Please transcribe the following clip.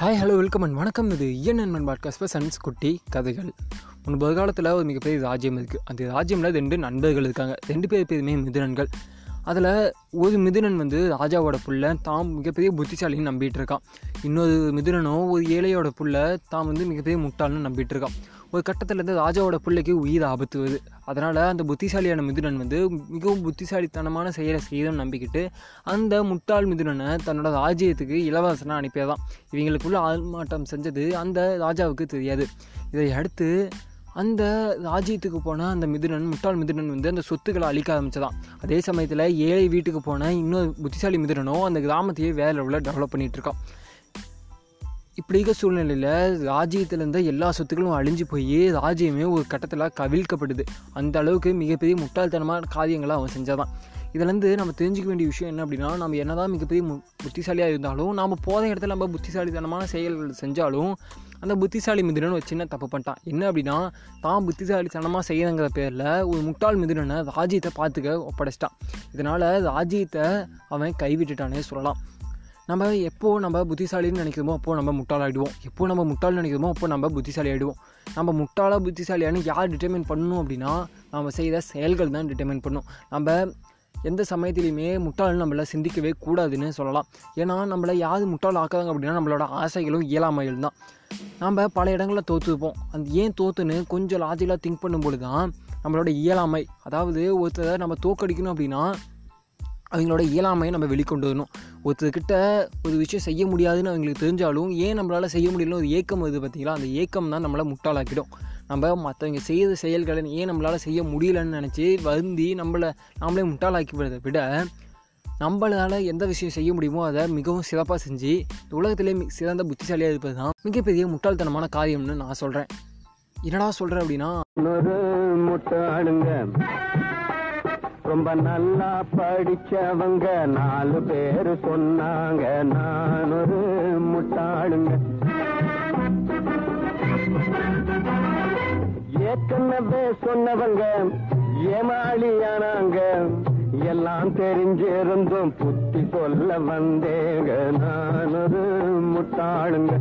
Hi hello welcome and வணக்கம். இது இயன் and podcast sons குட்டி கதைகள். முன்பது காலத்தில் ஒரு மிகப்பெரிய ராஜ்யம் இருக்குது அந்த ராஜ்யமில் ரெண்டு நண்பர்கள் இருக்காங்க. ரெண்டு பேர் பேருமே மிதுரன்கள் அதில் ஒரு மிதுனன் வந்து ராஜாவோட புள்ள தான் மிகப்பெரிய புத்திசாலின்னு நம்பிட்டு இருக்கான் இன்னொரு மிதுனனோ ஒரு ஏழையோட புள்ள தான் வந்து மிகப்பெரிய முட்டாள்னு நம்பிட்டு இருக்கான் ஒரு கட்டத்தில் இருந்து ராஜாவோட பிள்ளைக்கு உயிர் ஆபத்து வருது அதனால் அந்த புத்திசாலியான மிதுனன் வந்து மிகவும் புத்திசாலித்தனமான செயலை செய்யணும்னு நம்பிக்கிட்டு அந்த முட்டாள் மிதுனனை தன்னோட ராஜ்யத்துக்கு இளவரசனாக அனுப்பியதான். இவங்களுக்குள்ள ஆள்மாட்டம் செஞ்சது அந்த ராஜாவுக்கு தெரியாது. இதை அடுத்து அந்த ராஜ்யத்துக்கு போன அந்த மிதுனன் முட்டாள் மிதுனன் வந்து அந்த சொத்துக்களை அழிக்க ஆரம்பிச்சதான். அதே சமயத்தில் ஏழை வீட்டுக்கு போன இன்னொரு புத்திசாலி மிதுனனோ அந்த கிராமத்தையே வேற லெவலில் டெவலப் பண்ணிகிட்டு இருக்கான் இப்படி இருக்க சூழ்நிலையில் ராஜ்யத்தில் இருந்த எல்லா சொத்துக்களும் அழிஞ்சு போய் ராஜ்யமே ஒரு கட்டத்தில் கவிழ்க்கப்படுது. அந்த அளவுக்கு மிகப்பெரிய முட்டாள்தனமான காரியங்களை அவன் செஞ்சாதான். இதுலேருந்து நம்ம தெரிஞ்சிக்க வேண்டிய விஷயம் என்ன அப்படின்னா நம்ம என்னதான் மிகப்பெரிய புத்திசாலியாக இருந்தாலும் நம்ம போகிற இடத்துல நம்ம புத்திசாலித்தனமான செயல்கள் செஞ்சாலும் அந்த புத்திசாலி மிதுனன் ஒரு சின்ன தப்பு பண்ணிட்டான். என்ன அப்படின்னா தான் புத்திசாலித்தனமாக செய்யறங்கிற பேரில் ஒரு முட்டாள் மிதுனனை ராஜ்யத்தை பார்த்துக்க ஒப்படைச்சிட்டான். இதனால் ராஜ்யத்தை அவன் கைவிட்டுட்டானே சொல்லலாம். நம்ம எப்போ நம்ம புத்திசாலின்னு நினைக்கிறோமோ அப்போ நம்ம முட்டாள் ஆகிடுவோம் எப்போ நம்ம முட்டாள் நினைக்கிறோமோ அப்போ நம்ம புத்திசாலி ஆகிடுவோம் நம்ம முட்டாளாக புத்திசாலியானு யார் டிட்டர்மின் பண்ணணும் அப்படின்னா நம்ம செய்கிற செயல்கள் தான் டிட்டர்மின் பண்ணும். நம்ம எந்த சமயத்துலையுமே முட்டாள் நம்மளை சிந்திக்கவே கூடாதுன்னு சொல்லலாம். ஏன்னா நம்மளை யார் முட்டாள் ஆக்காதாங்க அப்படின்னா நம்மளோட ஆசைகளும் இயலாமைகள் தான். நம்ம பல இடங்களில் தோற்றுப்போம் அந்த ஏன் தோற்றுன்னு கொஞ்சம் லாஜிக்கலாக திங்க் பண்ணும்போது தான் நம்மளோட இயலாமை அதாவது ஒருத்தரை நம்ம தோக்கடிக்கணும் அப்படின்னா அவங்களோட இயலாமையை நம்ம வெளிக்கொண்டு வரணும். ஒருத்தர்கிட்ட ஒரு விஷயம் செய்ய முடியாதுன்னு அவங்களுக்கு தெரிஞ்சாலும் ஏன் நம்மளால் செய்ய முடியலன்னு ஒரு ஏக்கம் வருது பார்த்தீங்களா அந்த ஏக்கம் தான் நம்மளை முட்டாளாக்கிடும். நம்ம மற்றவங்க செய்த செயல்களை ஏன் நம்மளால் செய்ய முடியலன்னு நினச்சி வருந்தி நம்மளை நம்மளே முட்டாளாக்கி விட நம்மளால் எந்த விஷயம் செய்ய முடியுமோ அதை மிகவும் சிறப்பாக செஞ்சு உலகத்திலே சிறந்த புத்திசாலியாக இருப்பது தான் மிகப்பெரிய முட்டாள்தனமான காரியம்னு நான் சொல்கிறேன் என்னடா சொல்கிறேன் அப்படின்னா ஒரு முட்டாளுங்க. ரொம்ப நல்லா படிச்சவங்க. நாலு பேர் சொன்னாங்க. நான் ஒரு முட்டாளுங்க. ஏற்கனவே சொன்னவங்க ஏமாளியானாங்க. எல்லாம் தெரிஞ்சிருந்தும் புத்தி சொல்ல வந்தேங்க. நான் ஒரு முட்டாளுங்க.